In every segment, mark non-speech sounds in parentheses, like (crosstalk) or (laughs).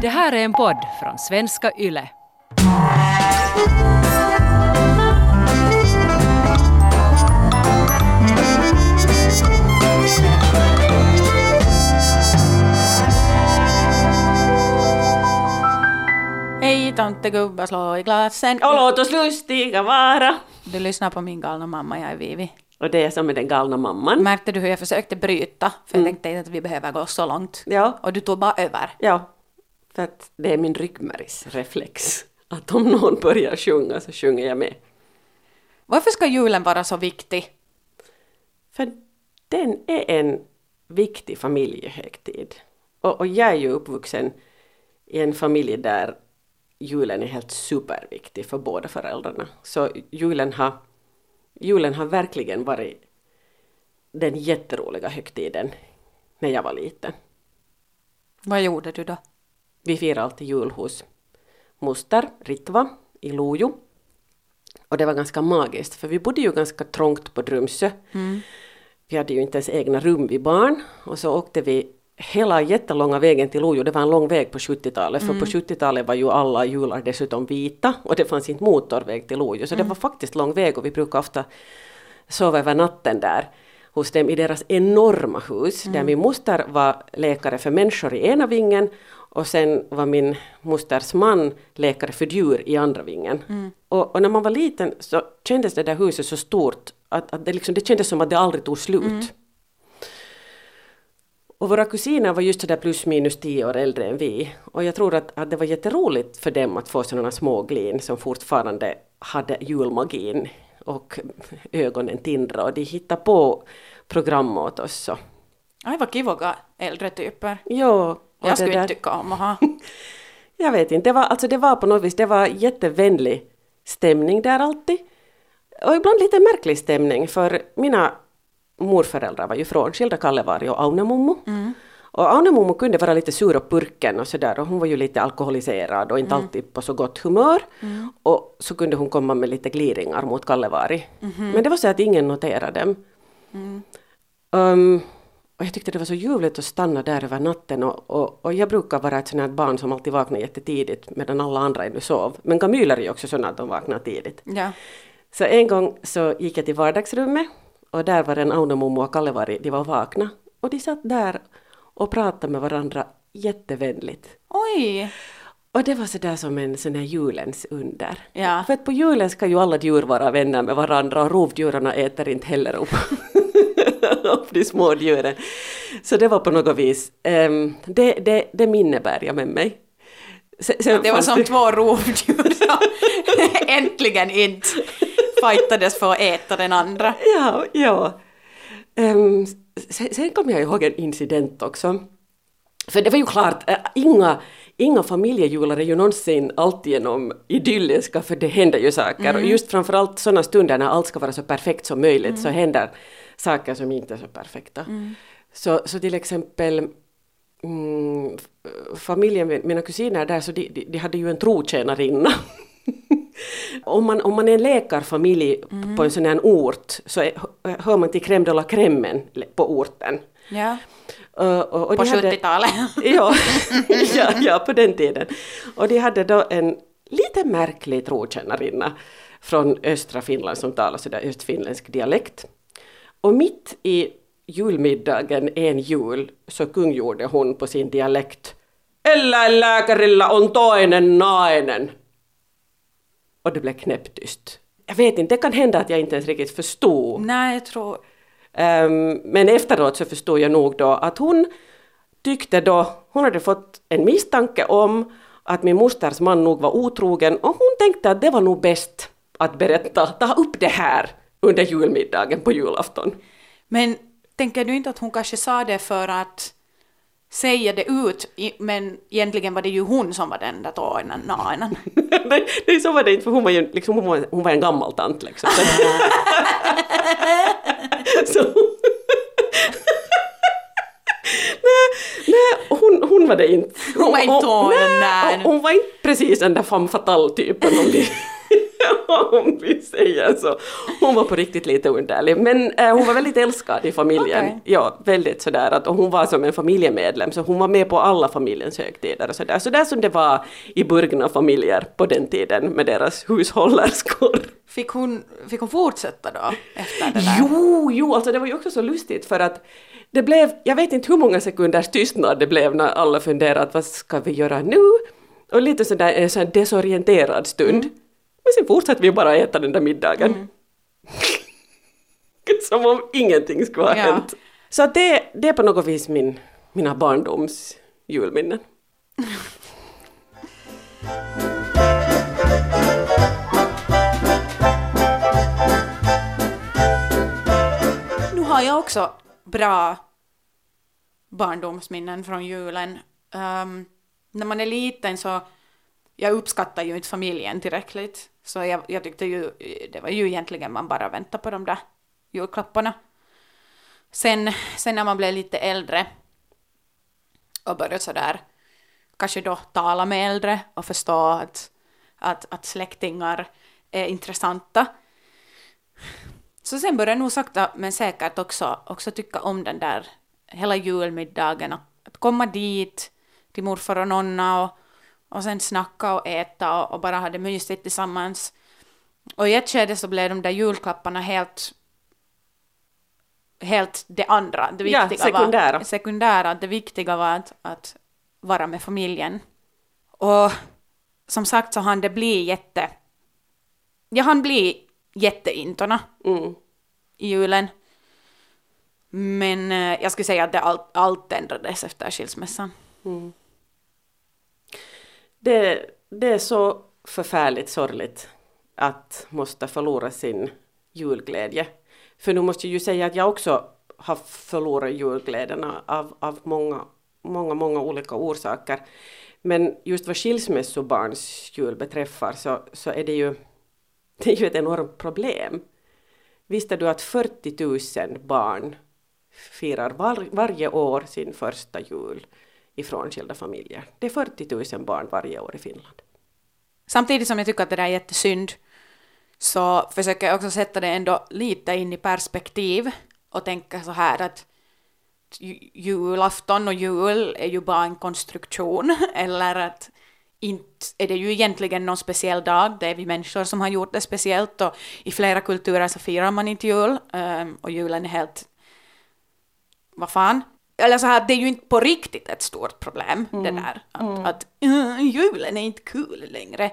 Det här är en podd från svenska YLE. Hej tomtegubbar, slå i glasen. Och låt oss lustiga vara. Du lyssnar på min galna mamma, jag är Vivi. Och det är som med den galna mamman. Märkte du hur jag försökte bryta? För jag tänkte inte att vi behöver gå så långt. Ja, Och du tog bara över. ja. För att det är min ryggmärgsreflex. Att om någon börjar sjunga så sjunger jag med. Varför ska julen vara så viktig? För den är en viktig familjehögtid. Och, och jag är ju uppvuxen i en familj där julen är helt superviktig för båda föräldrarna. Så julen har, julen har verkligen varit den jätteroliga högtiden när jag var liten. Vad gjorde du då? Vi firar alltid jul hos moster Ritva i Lojo. Och det var ganska magiskt för vi bodde ju ganska trångt på Drumsö. Vi hade ju inte ens egna rum vid barn. Och så åkte vi hela jättelånga vägen till Lojo. Det var en lång väg på 70-talet för på 70-talet var ju alla jular dessutom vita. Och det fanns inte motorväg till Lojo. Så det var faktiskt lång väg och vi brukade ofta sova över natten där hos dem i deras enorma hus där min moster var läkare för människor i ena vingen och sen var min mosters man läkare för djur i andra vingen. Och, och när man var liten så kändes det där huset så stort att, att det, liksom, det kändes som att det aldrig tog slut. Och våra kusiner var just sådär plus minus tio år äldre än vi. Och jag tror att, att det var jätteroligt för dem att få sådana små glin som fortfarande hade julmagin och ögonen tindra och de hittade på program åt oss. Så. Aj, vad kivoga äldre typer. Jo, och Jag skulle där- inte tycka om att ha. (laughs) Jag vet inte, det var, alltså det var på något vis, det var jättevänlig stämning där alltid. Och ibland lite märklig stämning för mina morföräldrar var ju frånskilda, Kallevari och Aunemummo. Och Aunemummo kunde vara lite sur och purken och sådär och hon var ju lite alkoholiserad och inte alltid på så gott humör. Och så kunde hon komma med lite gliringar mot Kallevari. Men det var så att ingen noterade dem. Um, och jag tyckte det var så ljuvligt att stanna där över natten och, och, och jag brukar vara ett sånt här barn som alltid vaknar jättetidigt medan alla andra ännu sov. Men Gamyler är ju också sådana att de vaknar tidigt. Ja. Så en gång så gick jag till vardagsrummet och där var en Aunomummo och Kallevari, de var vakna. Och de satt där och pratade med varandra jättevänligt. Oj! Och det var sådär som en sån här julens under. Ja. För att på julen ska ju alla djur vara vänner med varandra och rovdjuren äter inte heller upp, (laughs) (laughs) upp de små djuren. Så det var på något vis, ehm, det, det, det minne bär jag med mig. Sen, sen Det var som två rovdjur som (laughs) äntligen inte fightades för att äta den andra. Ja, ja. Ehm, sen, sen kom jag ihåg en incident också. För det var ju klart, äh, inga, inga familjejular är ju någonsin alltigenom idylliska för det händer ju saker. Och just framförallt sådana stunder när allt ska vara så perfekt som möjligt så händer saker som inte är så perfekta. Så, så till exempel mm, familjen, mina kusiner där, så de, de, de hade ju en trotjänarinna. (laughs) om, man, om man är en läkarfamilj på en sån här ort så är, hör man till crème de la crème på orten. Ja. Och, och, och På de hade- 70-talet. (laughs) ja, (laughs) ja, ja, på den tiden. Och de hade då en lite märklig trotjänarinna från östra Finland som talar sådär östfinländsk dialekt. Och mitt i julmiddagen en jul så kungjorde hon på sin dialekt Eläinlääkärillä on toinen nainen. Och det blev knäpptyst. Jag vet inte, det kan hända att jag inte ens riktigt förstod Nej, jag tror... Ehm, men efteråt så förstod jag nog då att hon tyckte då, hon hade fått en misstanke om att min mosters man nog var otrogen och hon tänkte att det var nog bäst att berätta, ta upp det här under julmiddagen på julafton. Men tänker du inte att hon kanske sa det för att säga det ut, men egentligen var det ju hon som var den där tårnan nainen. (laughs) nej, nej, så var det inte för hon var ju liksom, hon var, hon var en gammal tant liksom. (laughs) (laughs) Så, nej, nej hon, hon var det inte. Hon var inte nej, där. hon, hon var inte precis den där femme fatale typen om de, (laughs) om vi säger så. Hon var på riktigt lite underlig, men eh, hon var väldigt älskad i familjen. Okej. Ja, väldigt sådär att och hon var som en familjemedlem, så hon var med på alla familjens högtider och sådär. Så där som det var i burgna familjer på den tiden med deras hushållerskor. Fick hon, fick hon fortsätta då efter det där? Jo, jo, alltså det var ju också så lustigt för att det blev, jag vet inte hur många sekunders tystnad det blev när alla funderade vad ska vi göra nu? Och lite sådär en sån desorienterad stund. Men sen fortsatte vi bara äta den där middagen. (laughs) Som om ingenting skulle ha Ja. hänt. Så att det, det är på något vis min, mina barndoms julminnen. (laughs) Nu har jag också bra barndomsminnen från julen. Ehm, när man är liten så, jag uppskattar ju inte familjen tillräckligt. Så jag, jag tyckte ju, det var ju egentligen man bara väntade på de där julklapparna. Sen, sen när man blev lite äldre och började sådär, kanske då tala med äldre och förstå att, att, att släktingar är intressanta. Så sen började jag nog sakta men säkert också, också tycka om den där hela julmiddagen. Att, att komma dit till morfar och nonna och, och sen snacka och äta och, och bara ha det mysigt tillsammans. Och i ett skede så blev de där julklapparna helt helt det andra. Det Ja, viktiga sekundära. Var, sekundära. Det viktiga var att, att vara med familjen. Och som sagt så hann det bli jätte... Jag hann bli jätteintona Mm. i julen. Men eh, jag skulle säga att det allt, allt ändrades efter skilsmässan. Det, det är så förfärligt sorgligt att måste förlora sin julglädje. För nu måste jag ju säga att jag också har förlorat julglädjen av, av många, många, många olika orsaker. Men just vad skilsmässobarns jul beträffar så, så är det ju, (laughs) det är ju ett enormt problem. Visste du att 40 000 barn firar var, varje år sin första jul i frånskilda familjer? Det är 40 000 barn varje år i Finland. Samtidigt som jag tycker att det där är jättesynd så försöker jag också sätta det ändå lite in i perspektiv och tänka så här att julafton och jul är ju bara en konstruktion (laughs) eller att inte är det ju egentligen någon speciell dag, det är vi människor som har gjort det speciellt och i flera kulturer så firar man inte jul ehm, och julen är helt vad fan. Eller så här, det är ju inte på riktigt ett stort problem det där. Att, att "Uh, julen är inte kul längre.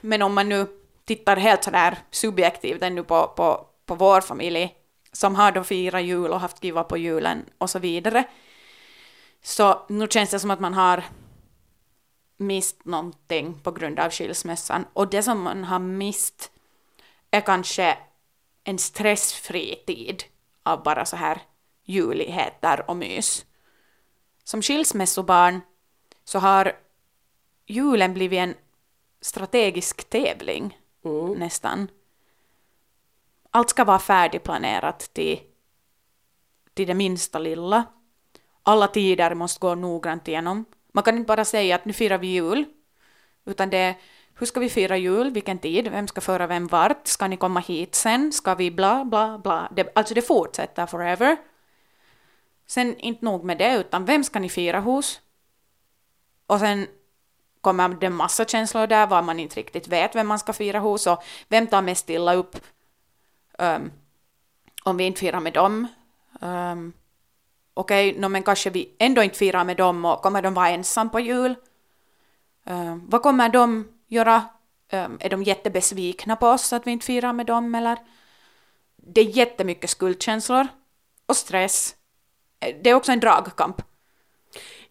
Men om man nu tittar helt sådär subjektivt ännu på, på, på vår familj som har då firat jul och haft kiva på julen och så vidare. Så nu känns det som att man har mist någonting på grund av skilsmässan. Och det som man har mist är kanske en stressfri tid av bara så här juligheter och mys. Som skilsmässobarn så har julen blivit en strategisk tävling nästan. Allt ska vara färdigplanerat till, till det minsta lilla. Alla tider måste gå noggrant igenom. Man kan inte bara säga att nu firar vi jul, utan det är hur ska vi fira jul, vilken tid, vem ska föra vem vart, ska ni komma hit sen, ska vi bla bla bla. Det, alltså det fortsätter forever. Sen inte nog med det, utan vem ska ni fira hos? Och sen kommer det massa känslor där, var man inte riktigt vet vem man ska fira hos och vem tar mest illa upp um, om vi inte firar med dem. Um, Okej, okay, no, men kanske vi ändå inte firar med dem och kommer de vara ensam på jul? Um, vad kommer de göra? Um, är de jättebesvikna på oss att vi inte firar med dem eller? Det är jättemycket skuldkänslor och stress. Det är också en dragkamp.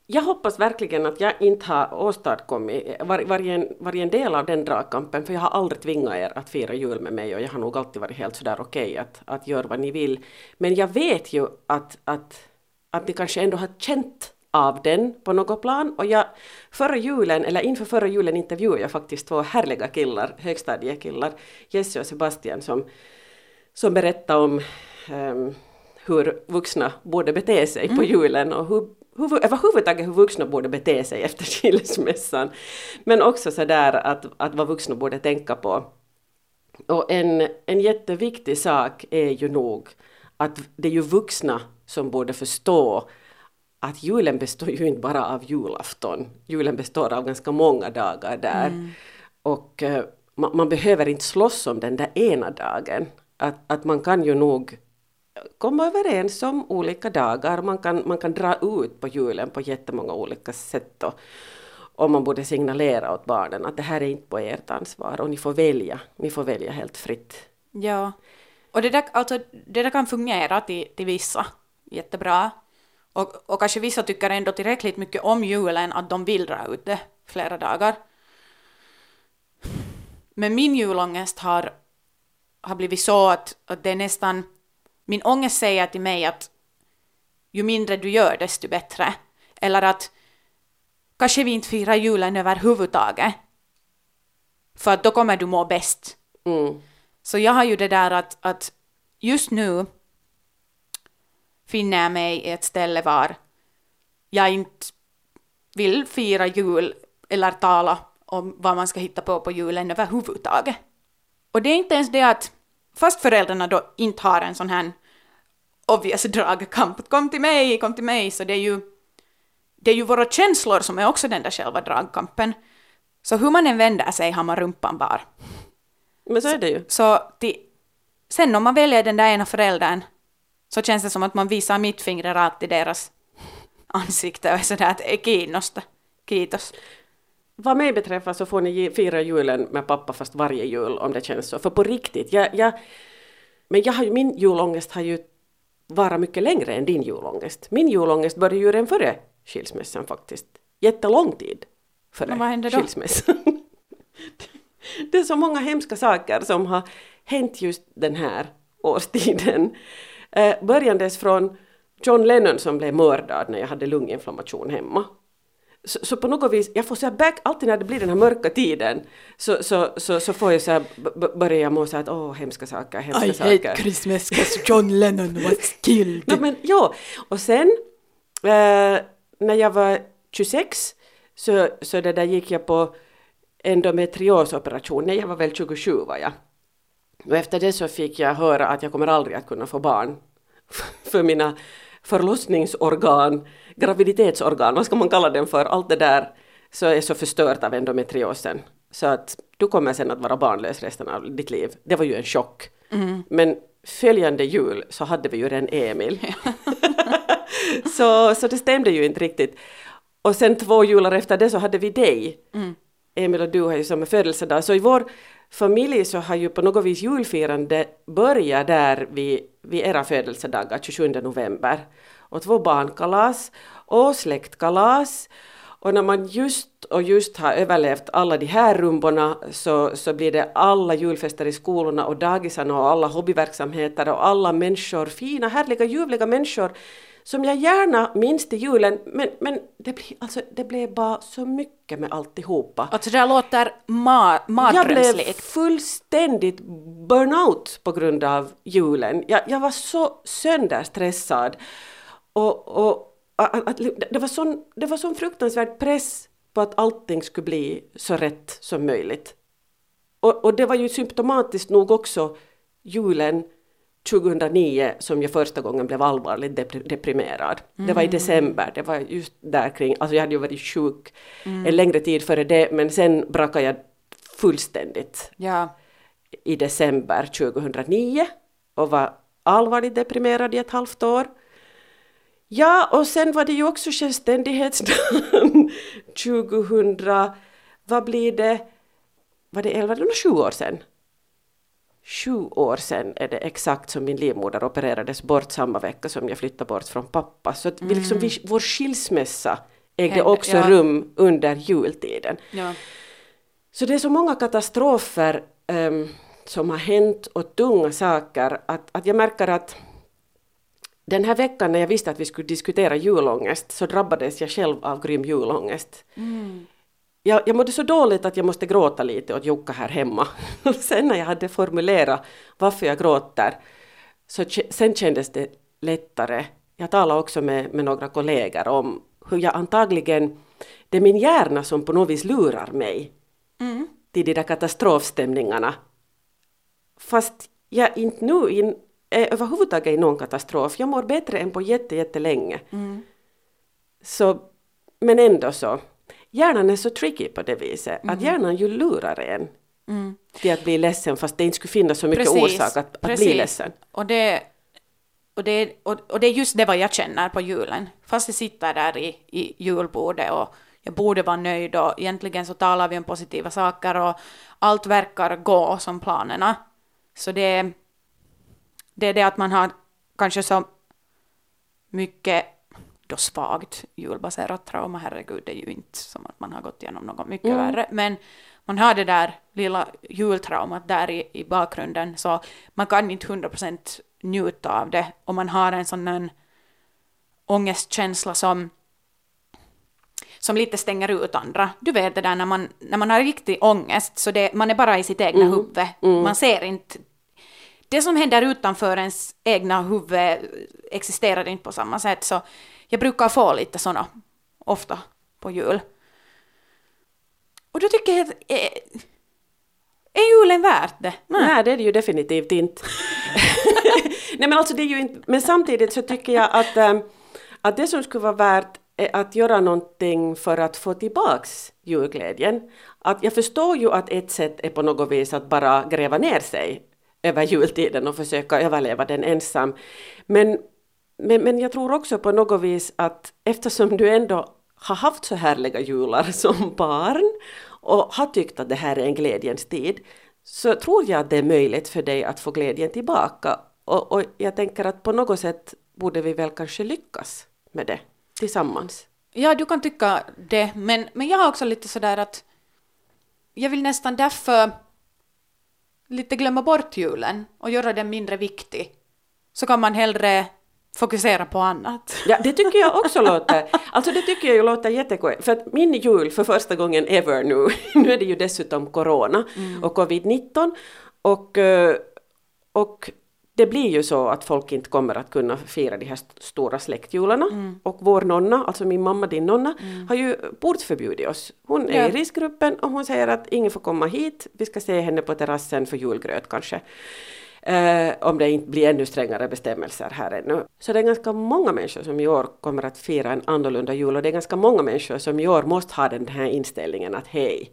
Jag hoppas verkligen att jag inte har åstadkommit var, varje, varje del av den dragkampen, för jag har aldrig tvingat er att fira jul med mig och jag har nog alltid varit helt sådär okej att, att göra vad ni vill. Men jag vet ju att, att, att ni kanske ändå har känt av den på något plan och jag, förra julen, eller inför förra julen intervjuade jag faktiskt två härliga killar, högstadiekillar, Jesse och Sebastian som, som berättade om um, hur vuxna borde bete sig på julen och hur, hur, överhuvudtaget hur vuxna borde bete sig efter (laughs) skilsmässan. Men också sådär att, att vad vuxna borde tänka på Och en, en jätteviktig sak är ju nog att det är ju vuxna som borde förstå att julen består ju inte bara av julafton. Julen består av ganska många dagar där. Mm. Och uh, man, man, behöver inte slåss om den där ena dagen. Att, att man kan ju nog komma överens om olika dagar. Man kan, man kan dra ut på julen på jättemånga olika sätt. Och, och man borde signalera åt barnen att det här är inte på ert ansvar och ni får välja. Ni får välja helt fritt. Ja. Och det där, alltså, det där kan fungera till, till vissa jättebra. Och, och kanske vissa tycker ändå tillräckligt mycket om julen att de vill dra ut det flera dagar. Men min julångest har, har blivit så att, att det är nästan... Min ångest säger till mig att ju mindre du gör desto bättre. Eller att kanske vi inte firar julen överhuvudtaget. För att då kommer du må bäst. Mm. Så jag har ju det där att, att just nu finner jag mig i ett ställe var jag inte vill fira jul eller tala om vad man ska hitta på på julen överhuvudtaget. Och det är inte ens det att fast föräldrarna då inte har en sån här obvious dragkamp, kom till mig, kom till mig, så det är ju det är ju våra känslor som är också den där själva dragkampen. Så hur man än vänder sig har man rumpan bar. Men så är det ju. Så till, sen om man väljer den där ena föräldern så känns det som att man visar mittfingret rakt i deras ansikte och är sådär att är kiinnosta. Kiitos. Vad mig beträffar så får ni fira julen med pappa fast varje jul om det känns så. För på riktigt, jag, jag, men jag har min julångest har ju varit mycket längre än din julångest. Min julångest började ju redan före skilsmässan faktiskt. Jättelång tid före Men vad hände då? skilsmässan. (laughs) det är så många hemska saker som har hänt just den här årstiden. Eh, börjandes från John Lennon som blev mördad när jag hade lunginflammation hemma. Så, så, på något vis, jag får så back, alltid när det blir den här mörka tiden så, så, så, så får jag så här, börjar jag må så att åh, hemska saker, hemska I saker. I hate Christmas because John Lennon was killed. (laughs) no, men, ja, och sen eh, när jag var 26 så, så det där gick jag på endometriosoperation. Nej, jag var väl 27 var jag. Och efter det så fick jag höra att jag kommer aldrig att kunna få barn. (laughs) För mina förlossningsorgan, graviditetsorgan, vad ska man kalla den för, allt det där så är så förstört av endometriosen. Så att du kommer sen att vara barnlös resten av ditt liv. Det var ju en chock. Mm. Men följande jul så hade vi ju redan Emil. (laughs) så, så det stämde ju inte riktigt. Och sen två jular efter det så hade vi dig. Mm. Emil och du har ju samma födelsedag. Så i vår familj så har ju på något vis julfirande börjat där vid, vid era födelsedagar, 27 november. Och två barnkalas och släktkalas. Och när man just och just har överlevt alla de här rumborna så, så blir det alla julfester i skolorna och dagisarna och alla hobbyverksamheter och alla människor, fina, härliga, ljuvliga människor som jag gärna minns till julen, men, men det, blir, alltså, det blev bara så mycket med alltihopa. Alltså det låter ma mardrömslikt. Jag blev fullständigt burnout på grund av julen. Jag, jag var så sönderstressad. Och, och att, att, det, var sån, det var sån fruktansvärd press på att allting skulle bli så rätt som möjligt. Och, och det var ju symptomatiskt nog också julen 2009 som jag första gången blev allvarligt deprimerad. Mm. Det var i mm. december, det var just där kring, alltså jag hade ju varit sjuk mm. en längre tid före det, men sen brakade jag fullständigt ja. i december 2009 och var allvarligt deprimerad i ett halvt år. Ja, och sen var det ju också självständighetsdagen (laughs) 2000, vad blir det, var det 11 eller 7 år sedan? sju år sedan är det exakt som min livmoder opererades bort samma vecka som jag flyttade bort från pappa. Så att vi liksom, vi, vår skilsmässa ägde också ja. rum under jultiden. Ja. Så det är så många katastrofer um, som har hänt och tunga saker att, att jag märker att den här veckan när jag visste att vi skulle diskutera julångest så drabbades jag själv av grym julångest. Mm jag, jag mådde så dåligt att jag måste gråta lite åt Jukka här hemma. (laughs) sen när jag hade formulerat varför jag gråter, så sen kändes det lättare. Jag talade också med, med några kollegor om hur jag antagligen, det är min hjärna som på något vis lurar mig mm. till de där katastrofstämningarna. fast jag inte nu in, är överhuvudtaget i någon katastrof. Jag mår bättre än på jätte, jättelänge. Mm. Så, men ändå så. Hjärnan är så tricky på det viset, Mm. att hjärnan ju lurar en till att bli ledsen fast det inte skulle finnas så mycket Precis, orsak att, att bli ledsen. Och det, och, det, och, och det är just det vad jag känner på julen. Fast jag sitter där i, i julbordet och jag borde vara nöjd och egentligen så talar vi om positiva saker och allt verkar gå som planerna. Så det, det är det att man har kanske så mycket då svagt julbaserat trauma, herregud, det är ju inte som att man har gått igenom något mycket värre, men man har det där lilla jultraumat där i, i bakgrunden, så man kan inte 100% njuta av det, och man har en sån en ångestkänsla som som lite stänger ut andra. Du vet det där när man, när man har riktig ångest, så det, man är bara i sitt egna huvud. Man ser inte... Det som händer utanför ens egna huvud existerar inte på samma sätt, så jag brukar få lite sådana ofta på jul. Och då tycker jag att... Är, är julen värt det? Nej, det är det ju definitivt inte. (laughs) Nej, men alltså det är ju inte, men samtidigt så tycker jag att, ähm, att det som skulle vara värt är att göra någonting för att få tillbaks julglädjen. Att jag förstår ju att ett sätt är på något vis att bara gräva ner sig över jultiden och försöka överleva den ensam. Men, men, men jag tror också på något vis att eftersom du ändå har haft så härliga jular (laughs) som barn och har tyckt att det här är en glädjens tid, så tror jag att det är möjligt för dig att få glädjen tillbaka. Och, och jag tänker att på något sätt borde vi väl kanske lyckas med det tillsammans. Ja, du kan tycka det, men, men jag har också lite sådär att jag vill nästan därför lite glömma bort julen och göra den mindre viktig. Så kan man hellre fokusera på annat. Ja, det tycker jag också låter, alltså det tycker jag ju låter jättekorrekt. För att min jul för första gången ever nu, (laughs) nu är det ju dessutom corona och covid-19 och, eh, och det blir ju så att folk inte kommer att kunna fira de här st- stora släktjularna. Och vår nonna, alltså min mamma, din nonna, har ju portförbjudit oss. Hon är Ja. i riskgruppen och hon säger att ingen får komma hit, vi ska se henne på terrassen för julgröt kanske. Eh, om det inte blir ännu strängare bestämmelser här ännu. Så det är ganska många människor som i år kommer att fira en annorlunda jul och det är ganska många människor som i år måste ha den här inställningen att hej,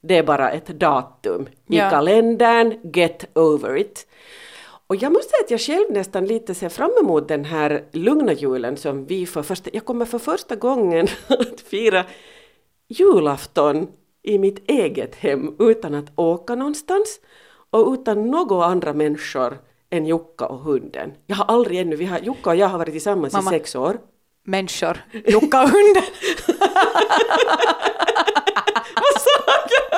det är bara ett datum i Ja. kalendern, get over it. Och jag måste säga att jag själv nästan lite ser fram emot den här lugna julen som vi för första, jag kommer för första gången (laughs) att fira julafton i mitt eget hem utan att åka någonstans och utan några andra människor än Jukka och hunden. Jag har aldrig ännu, vi har, Jukka och jag har varit tillsammans Mamma. i sex år. Människor, Jukka och hunden. (laughs) Jag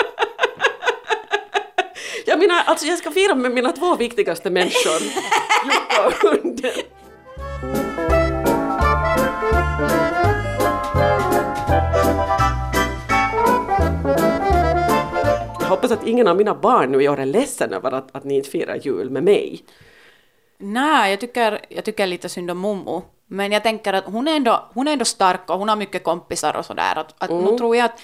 menar, alltså jag ska fira med mina två viktigaste människor, Jukka och hunden. Jag hoppas att ingen av mina barn nu i år är ledsen över att, att ni inte firar jul med mig. Nej, jag tycker, jag tycker lite synd om Momo. Men jag tänker att hon är ändå, hon är ändå stark och hon har mycket kompisar och sådär. Att, att nu, tror jag att,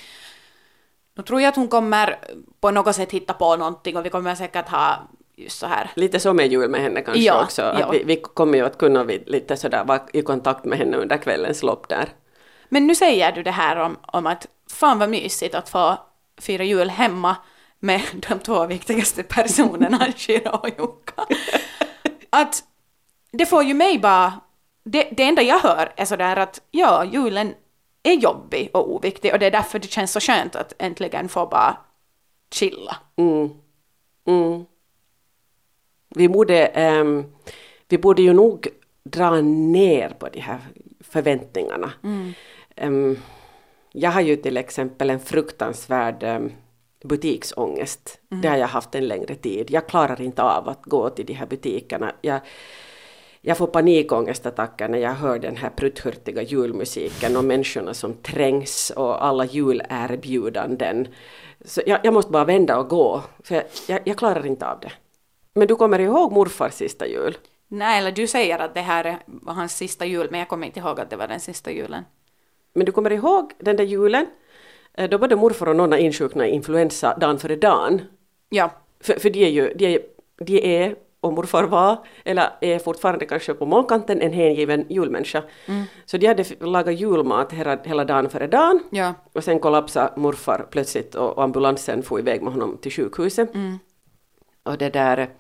nu tror jag att hon kommer på något sätt hitta på någonting och vi kommer säkert ha just så här. Lite så med jul med henne kanske Ja, också. Att ja. vi, vi kommer ju att kunna vid, lite sådär vara i kontakt med henne under kvällens lopp där. Men nu säger du det här om, om att fan vad mysigt att få fira jul hemma med (laughs) de två viktigaste personerna, (laughs) Shira och Jukka. Att det får ju mig bara... Det, det enda jag hör är sådär att ja, julen är jobbig och oviktig och det är därför det känns så skönt att äntligen få bara chilla. Mm. Mm. Vi, borde, ehm, vi borde ju nog dra ner på de här förväntningarna. Ehm, jag har ju till exempel en fruktansvärd um, butiksångest. Det har jag haft en längre tid. Jag klarar inte av att gå till de här butikerna. Jag, jag får panikångestattacker när jag hör den här prutthurtiga julmusiken och människorna som trängs och alla julerbjudanden. Så jag, jag måste bara vända och gå, för jag, jag, jag klarar inte av det. Men du kommer ihåg morfars sista jul? Nej, eller du säger att det här är- var hans sista jul, men jag kommer inte ihåg att det var den sista julen. Men du kommer ihåg den där julen? Eh, Då både morfar och nonna insjukna i influensa dagen före dagen. Ja, För, för de är ju, de är, de är och morfar var, eller är fortfarande kanske på målkanten, en hängiven julmänniska. Så de hade lagat julmat hela, hela dagen före dagen. Ja. Och sen kollapsade morfar plötsligt och, och ambulansen for iväg med honom till sjukhuset. Och det där...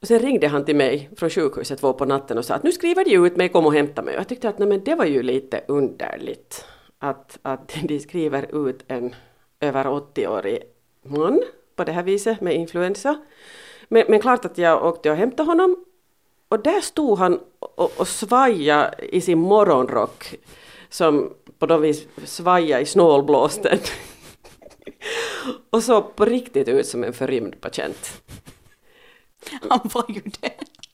Och sen ringde han till mig från sjukhuset två på natten och sa att nu skriver de ut mig, kom och hämta mig. Och jag tyckte att nej, men det var ju lite underligt att, att (laughs) de skriver ut en över 80-årig man på det här viset med influensa. Men, men klart att jag åkte och hämtade honom och där stod han och, och svajade i sin morgonrock som på något vis svajade i snålblåsten. (laughs) och såg på riktigt ut som en förrymd patient. Han var ju det.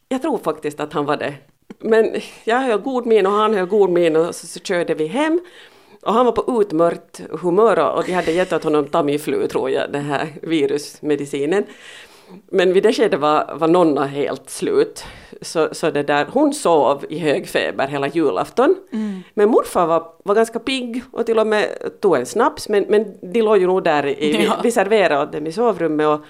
Jag tror faktiskt att han var det. Men jag höll god min och han höll god min och så, så körde vi hem. Och han var på utmört humör och de hade gett åt honom Tamiflu tror jag, den här virusmedicinen. Men vid det skedet var, var Nonna helt slut. Så, så det där, hon sov i hög feber hela julafton. Men morfar var, var ganska pigg och till och med tog en snaps. Men, men de låg ju nog där, i, Ja. vi serverade åt dem i sovrummet och,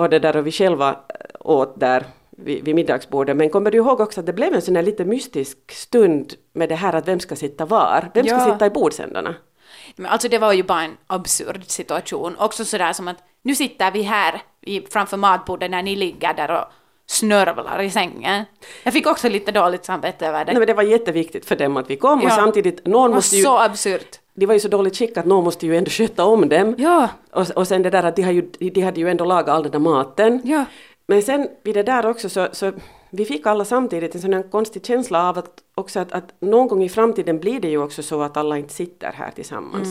och det där och vi själva åt där vid, vid middagsbordet. Men kommer du ihåg också att det blev en sån här lite mystisk stund med det här att vem ska sitta var? Vem ska Ja. sitta i bordsändarna? Men alltså det var ju bara en absurd situation. Också sådär som att nu sitter vi här i, framför matbordet när ni ligger där och snörvlar i sängen. Jag fick också lite dåligt samvete över det. Nej, men det var jätteviktigt för dem att vi kom och Ja. samtidigt, någon det var måste ju, så absurt. de var ju så dåligt skick att någon måste ju ändå sköta om dem. Ja. Och, och sen det där att de, har ju, de hade ju ändå lagat all den där maten. Ja. Men sen vid det där också så, så vi fick alla samtidigt en sån konstig känsla av att också att, att någon gång i framtiden blir det ju också så att alla inte sitter här tillsammans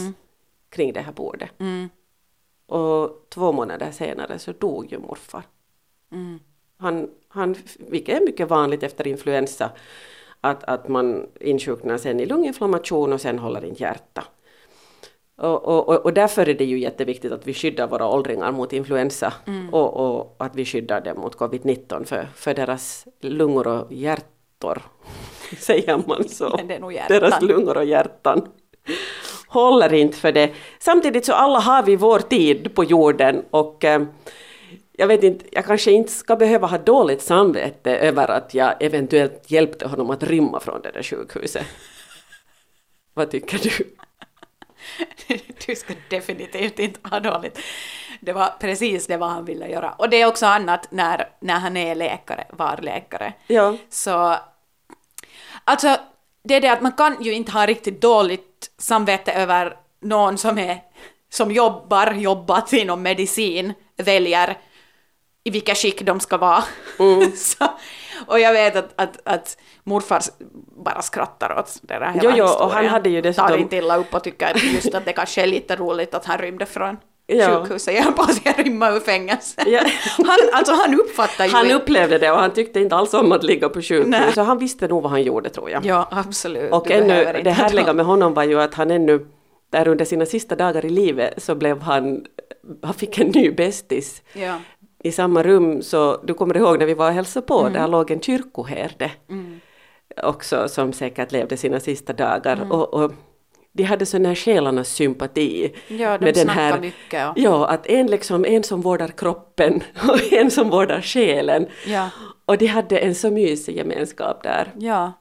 kring det här bordet. Och två månader senare så dog ju morfar. Han, han, vilket är mycket vanligt efter influensa, att, att man insjuknar sen i lunginflammation och sen håller inte hjärta. Och, och, och- därför är det ju jätteviktigt att vi skyddar våra åldringar mot influensa och, och att vi skyddar dem mot covid-19 för, för deras lungor och hjärtor, (laughs) säger man så? (laughs) Deras lungor och hjärtan håller inte för det. Samtidigt så alla har vi vår tid på jorden och eh, jag vet inte, jag kanske inte ska behöva ha dåligt samvete över att jag eventuellt hjälpte honom att rymma från det där sjukhuset. Vad tycker du? (laughs) du ska definitivt inte ha dåligt. Det var precis det vad han ville göra. Och det är också annat när, när han är läkare, var läkare. Ja. Så, alltså, det är det att man kan ju inte ha riktigt dåligt samvete över någon som är, som jobbar, jobbat inom medicin, väljer i vilka skick de ska vara. (laughs) så, och jag vet att, att, att morfar bara skrattar åt den här hela Jo, jo, och historien. han hade ju dessutom- Tar inte illa upp och tycker just att det kanske är lite roligt att han rymde från (laughs) Ja. sjukhuset. Jag höll på att säga rymma ur fängelse. Ja. (laughs) Han, alltså han uppfattar ju Han upplevde det och han tyckte inte alls om att ligga på sjukhus. Nej. Så han visste nog vad han gjorde tror jag. Ja, absolut. och Du ännu, det härliga med honom var ju att han ännu, där under sina sista dagar i livet så blev han, han fick en ny bästis. Ja. I samma rum, så du kommer ihåg när vi var och hälsade på, Mm. där låg en kyrkoherde. Också som säkert levde sina sista dagar. Mm. Och, och de hade sån här själarnas sympati. Ja, de med den här, mycket och- Ja, att en liksom, en som vårdar kroppen (laughs) och en som vårdar själen. Ja. Och de hade en så mysig gemenskap där. ja.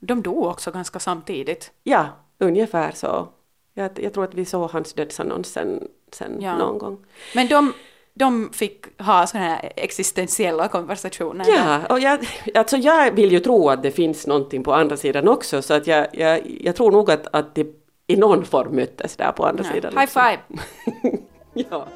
De dog också ganska samtidigt. Ja, ungefär så. Jag, jag tror att vi såg hans dödsannons sen, sen Ja. någon gång. Men de, de fick ha sådana här existentiella konversationer. Ja, och jag, alltså jag vill ju tro att det finns någonting på andra sidan också, så att jag, jag, jag tror nog att, att det i någon form möttes där på andra Ja. sidan. High också. five! (laughs) Ja.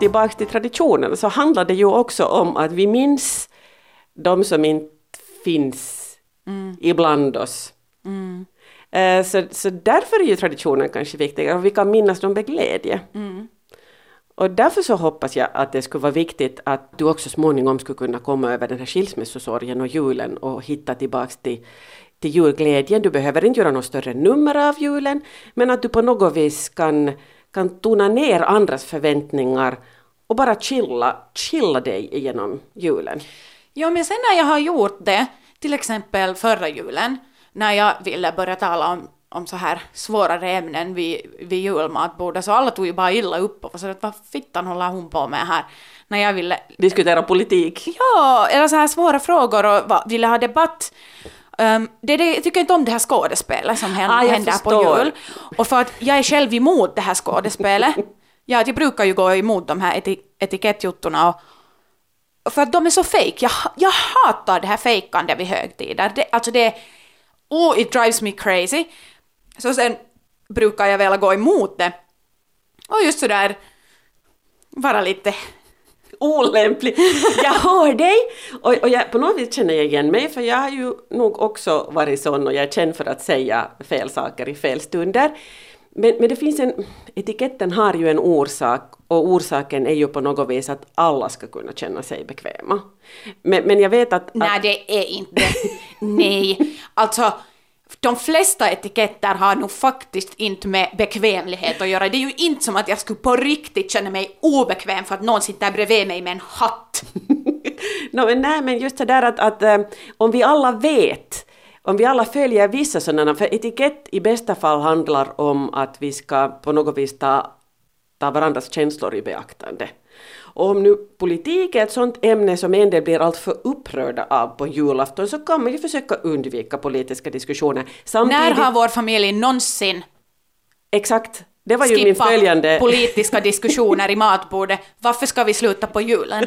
Tillbaks till traditionen så handlar det ju också om att vi minns de som inte finns ibland oss. Eh, Så, så därför är ju traditionen kanske viktigare och vi kan minnas dem med glädje. Och därför så hoppas jag att det skulle vara viktigt att du också småningom skulle kunna komma över den här skilsmässosorgen och julen och hitta tillbaks till, till julglädjen. Du behöver inte göra något större nummer av julen, men att du på något vis kan, kan tona ner andras förväntningar och bara chilla, chilla dig igenom julen. Ja, men sen när jag har gjort det, till exempel förra julen, när jag ville börja tala om, om så här svårare ämnen vid, vid julmatbordet så alla tog ju bara illa upp och var så att vad fittan håller hon på med här? När jag ville Diskutera politik. Ja, eller så här svåra frågor och va, ville ha debatt. Um, det, det, jag tycker inte om det här skådespelet som hän, Ah, händer på jul. Och för att jag är själv emot det här skådespelet. ja, jag brukar ju gå emot de här eti, etikettjuttorna och för att de är så fake. Jag, jag hatar det här fejkande vid högtider. Det, alltså det är... Oh, it drives me crazy. Så sen brukar jag väl gå emot det. Och just sådär vara lite olämplig. (laughs) Jag hör dig! Och, och jag, på något vis känner jag igen mig, för jag har ju nog också varit sån och jag är känd för att säga fel saker i fel stunder. Men, men det finns en, etiketten har ju en orsak och orsaken är ju på något vis att alla ska kunna känna sig bekväma. Men, men jag vet att... att Nej, det är inte Nej, alltså de flesta etiketter har nog faktiskt inte med bekvämlighet att göra. Det är ju inte som att jag skulle på riktigt känna mig obekväm för att någon sitter bredvid mig med en hatt. (laughs) no, men nej, men just det där att, att eh, om vi alla vet, om vi alla följer vissa sådana, för etikett i bästa fall handlar om att vi ska på något vis ta, ta varandras känslor i beaktande. Och om nu politik är ett sådant ämne som en del blir alltför upprörda av på julafton så kan man ju försöka undvika politiska diskussioner. Samtidigt, När har vår familj någonsin Exakt, det var ju min följande... (laughs) politiska diskussioner i matbordet? Varför ska vi sluta på julen?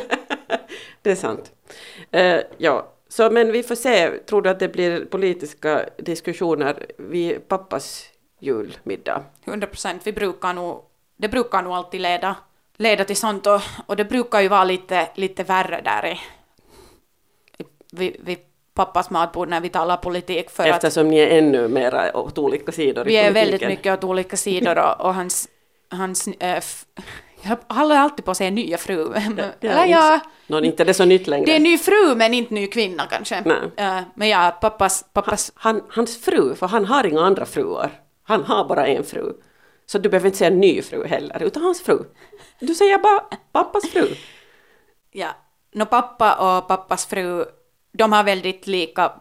(laughs) det är sant. Eh, ja, så men vi får se. Tror du att det blir politiska diskussioner vid pappas julmiddag? 100 procent. Vi brukar nog, det brukar nog alltid leda, leda till sånt och, och det brukar ju vara lite, lite värre där i, vid, vid pappas matbord när vi talar politik för att Eftersom ni är ännu mera åt olika sidor vi i är politiken. väldigt mycket åt olika sidor och, och hans, hans äh, håller alltid på att säga nya fru. (laughs) Det Eller inte, ja, Nå, inte det är så nytt längre. det är ny fru men inte ny kvinna kanske. Nej. Äh, men ja, pappas, pappas han, hans fru, för han har inga andra fruar. Han har bara en fru. Så du behöver inte säga ny fru heller, utan hans fru. Du säger bara pappas fru. (laughs) Ja, no pappa och pappas fru, de har väldigt lika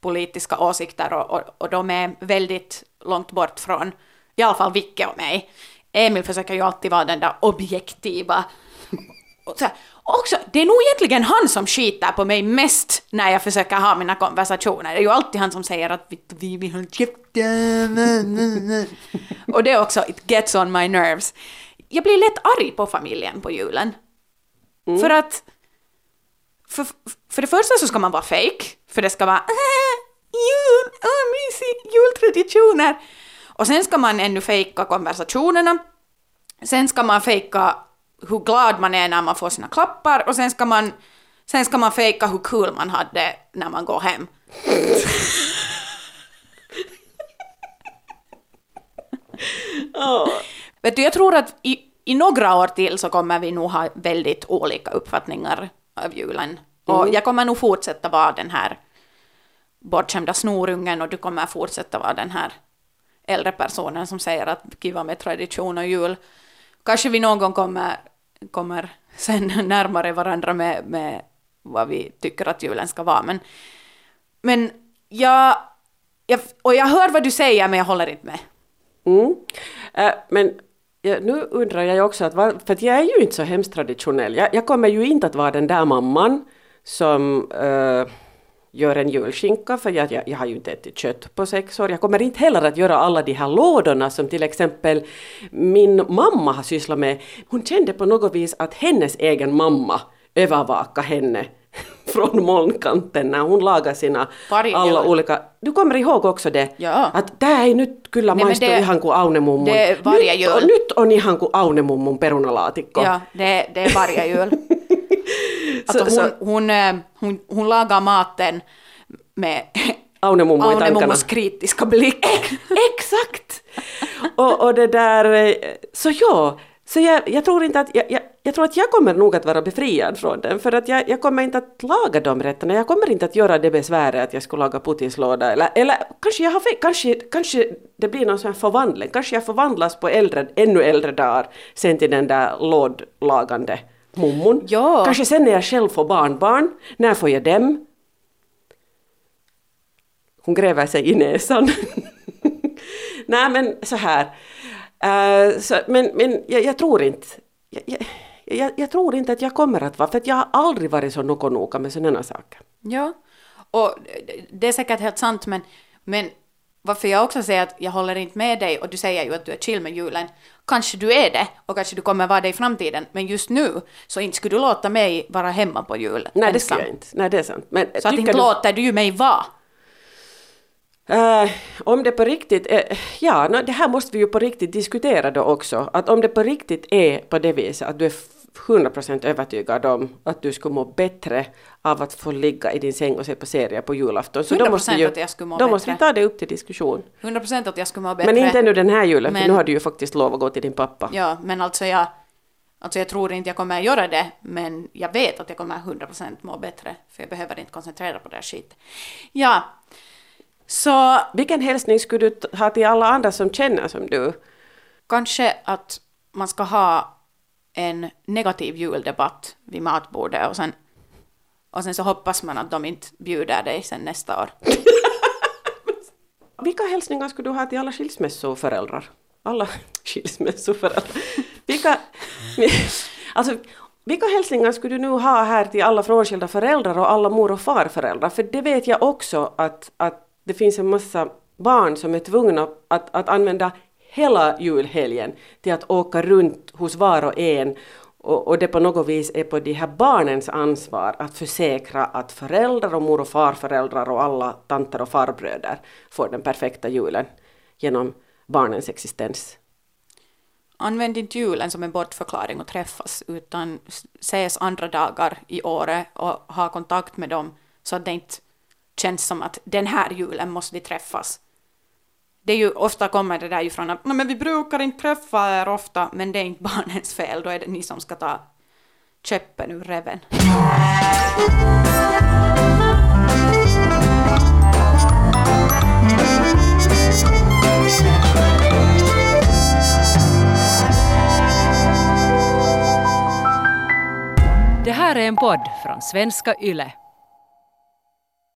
politiska åsikter och, och, och de är väldigt långt bort från, i alla fall Vicke och mig. Emil försöker ju alltid vara den där objektiva. Och så här, också, det är nog egentligen han som skiter på mig mest när jag försöker ha mina konversationer. Det är ju alltid han som säger att vi, vi vill käften. Och det är också, it gets on my nerves. Jag blir lätt arg på familjen på julen. För att för, för det första så ska man vara fake, för det ska vara "Äh, (laughs) jul, oh, mysig, jultraditioner. Och sen ska man ännu fejka konversationerna. Sen ska man fejka hur glad man är när man får sina klappar och sen ska man, sen ska man fejka hur kul man hade när man går hem. (laughs) Åh. Vet du, jag tror att i, i några år till så kommer vi nog ha väldigt olika uppfattningar av julen. Och jag kommer nog fortsätta vara den här bortskämda snorungen och du kommer fortsätta vara den här äldre personen som säger att kiva med tradition och jul. Kanske vi någon gång kommer, kommer sen (laughs) närmare varandra med, med vad vi tycker att julen ska vara. Men, men jag, jag, och jag hör vad du säger men jag håller inte med. Mm. Äh, men ja, nu undrar jag ju också, att var, för att jag är ju inte så hemskt traditionell. Jag, jag kommer ju inte att vara den där mamman som äh, gör en julskinka, för jag, jag, jag har ju inte ätit kött på sex år. Jag kommer inte heller att göra alla de här lådorna som till exempel min mamma har sysslat med. Hon kände på något vis att hennes egen mamma övervakade henne (laughs) från molnkanten när hon lagade sina Varje alla jul. olika... Du kommer ihåg också det? Ja. Att tämä ei nyt kyllä Nej, men maistu det- ihan kuin Aunemummun. det varje nyt, jul. on, nyt on ihan kuin Aunemummun perunalaatikko. Ja, det, det är varje jul. (laughs) Alltså Så- hon, hon, eh, hon, hon lagar maten med (laughs) Aune tankarna. mummos kritiska blick. Exakt! och, och det där, eh, så ja, så jag, jag tror inte att, jag, jag, jag tror att jag kommer nog att vara befriad från den, för att jag, jag kommer inte att laga de rätterna, jag kommer inte att göra det besväret att jag skulle laga putislåda, eller, eller kanske jag har fel, kanske, kanske det blir någon sån här förvandling, kanske jag förvandlas på äldre, ännu äldre dagar sen till den där lådlagande mummon. Ja. Kanske sen när jag själv får barnbarn, när får jag dem? Hon gräver sig i näsan. (laughs) Nej men så här. Uh, så, men men jag, jag tror inte. Jag, jag, jag, jag, tror inte att jag kommer att vara, för jag har aldrig varit så noga med sådana saker. Ja, och det är säkert helt sant, men, men varför jag också säger att jag håller inte med dig och du säger ju att du är chill med julen. Kanske du är det och kanske du kommer vara det i framtiden, men just nu så inte skulle du låta mig vara hemma på jul Nej, det skulle jag inte. Nej, det är sant. Men så att inte du... låter du ju mig vara. Uh, om det på riktigt är, ja, no, det här måste vi ju på riktigt diskutera då också. Att om det på riktigt är på det viset att du är 100% övertygad om att du skulle må bättre av att få ligga i din säng och se på serier på julafton. Så då måste, ju, att jag skulle må då bättre. måste vi ta det upp till diskussion. 100% att jag skulle må bättre. Men inte ännu den här julen, men, för nu har du ju faktiskt lov att gå till din pappa. Ja, men alltså jag, alltså jag tror inte jag kommer göra det, men jag vet att jag kommer 100% må bättre, för jag behöver inte koncentrera på det här skit. Ja, så... Vilken hälsning skulle du ha till alla andra som känner som du? Kanske att man ska ha en negativ juldebatt vid matbordet och sen, och sen så hoppas man att de inte bjuder dig sen nästa år. (laughs) Vilka hälsningar skulle du ha till alla skilsmässoföräldrar? Alla (laughs) skilsmässoföräldrar. Vilka, (laughs) alltså, vilka hälsningar skulle du nu ha här till alla frånskilda föräldrar och alla mor och farföräldrar? För det vet jag också att, att det finns en massa barn som är tvungna att, att använda hela julhelgen till att åka runt hos var och en och, och det på något vis är på de här barnens ansvar att försäkra att föräldrar och mor och farföräldrar och alla tanter och farbröder får den perfekta julen genom barnens existens. Använd inte julen som en bortförklaring och träffas utan ses andra dagar i året och ha kontakt med dem så att det inte känns som att den här julen måste vi träffas det är ju ofta kommer det där ju från att men vi brukar inte träffa er ofta, men det är inte (laughs) barnens fel, då är det ni som ska ta käppen ur reven. Det här är en podd från svenska YLE.